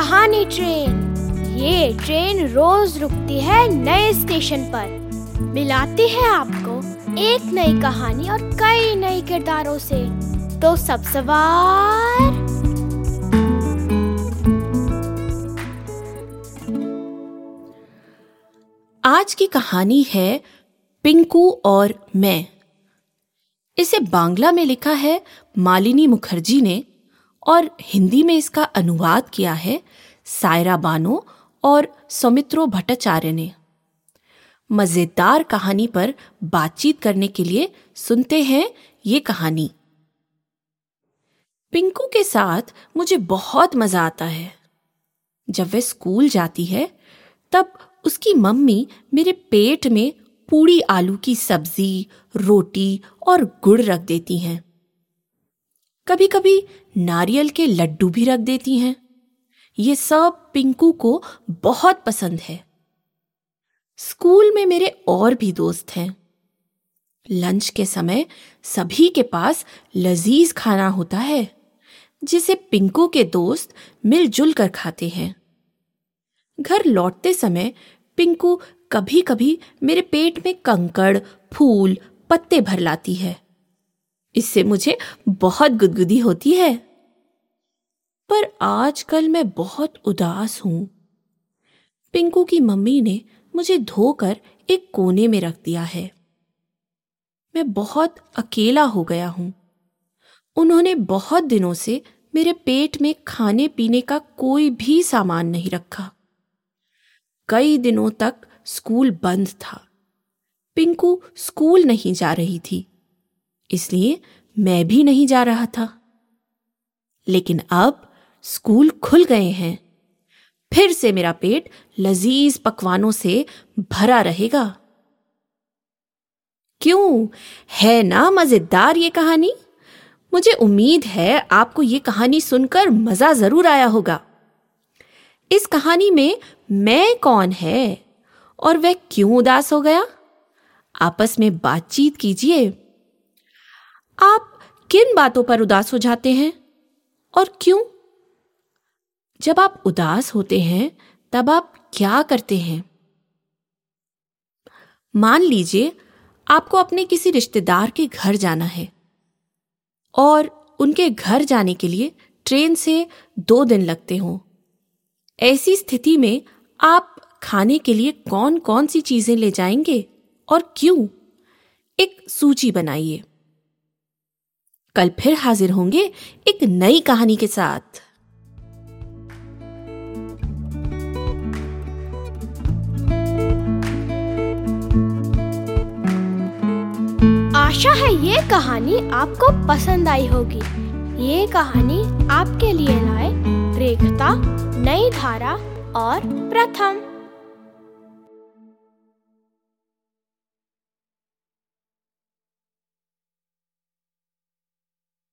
पुरानी ट्रेन। ये ट्रेन रोज रुकती है नए स्टेशन पर। मिलाती है आपको एक नई कहानी और कई नए किरदारों से। तो सब सवार। आज की कहानी है पिंकू और मैं। इसे बांग्ला में लिखा है मालिनी मुखर्जी ने। और हिंदी में इसका अनुवाद किया है सायरा बानो और सौमित्रो भट्टाचार्य ने। मज़ेदार कहानी पर बातचीत करने के लिए सुनते हैं ये कहानी। पिंकू के साथ मुझे बहुत मज़ा आता है। जब वह स्कूल जाती है, तब उसकी मम्मी मेरे पेट में पूड़ी आलू की सब्ज़ी, रोटी और गुड़ रख देती हैं। कभी कभी नारियल के लड्डू भी रख देती हैं। ये सब पिंकू को बहुत पसंद है। स्कूल में मेरे और भी दोस्त हैं। लंच के समय सभी के पास लजीज खाना होता है, जिसे पिंकू के दोस्त मिलजुल कर खाते हैं। घर लौटते समय पिंकू कभी कभी मेरे पेट में कंकड़, फूल, पत्ते भर लाती है। इससे मुझे बहुत गुदगुदी होती है। पर आजकल मैं बहुत उदास हूँ। पिंकू की मम्मी ने मुझे धोकर एक कोने में रख दिया है। मैं बहुत अकेला हो गया हूँ। उन्होंने बहुत दिनों से मेरे पेट में खाने पीने का कोई भी सामान नहीं रखा। कई दिनों तक स्कूल बंद था। पिंकू स्कूल नहीं जा रही थी। इसलिए मैं भी नहीं जा रहा था। लेकिन अब स्कूल खुल गए हैं। फिर से मेरा पेट लजीज पकवानों से भरा रहेगा। क्यों? है ना मज़ेदार ये कहानी? मुझे उम्मीद है आपको ये कहानी सुनकर मज़ा ज़रूर आया होगा। इस कहानी में मैं कौन है और वह क्यों उदास हो गया? आपस में बातचीत कीजिए। किन बातों पर उदास हो जाते हैं? और क्यों? जब आप उदास होते हैं, तब आप क्या करते हैं? मान लीजिए, आपको अपने किसी रिश्तेदार के घर जाना है। और उनके घर जाने के लिए ट्रेन से दो दिन लगते हों। ऐसी स्थिति में आप खाने के लिए कौन कौन सी चीज़ें ले जाएँगे और क्यों? एक सूची बनाइए। कल फिर हाजिर होंगे एक नई कहानी के साथ। आशा है ये कहानी आपको पसंद आई होगी। ये कहानी आपके लिए लाए रेखता, नई धारा और प्रथम।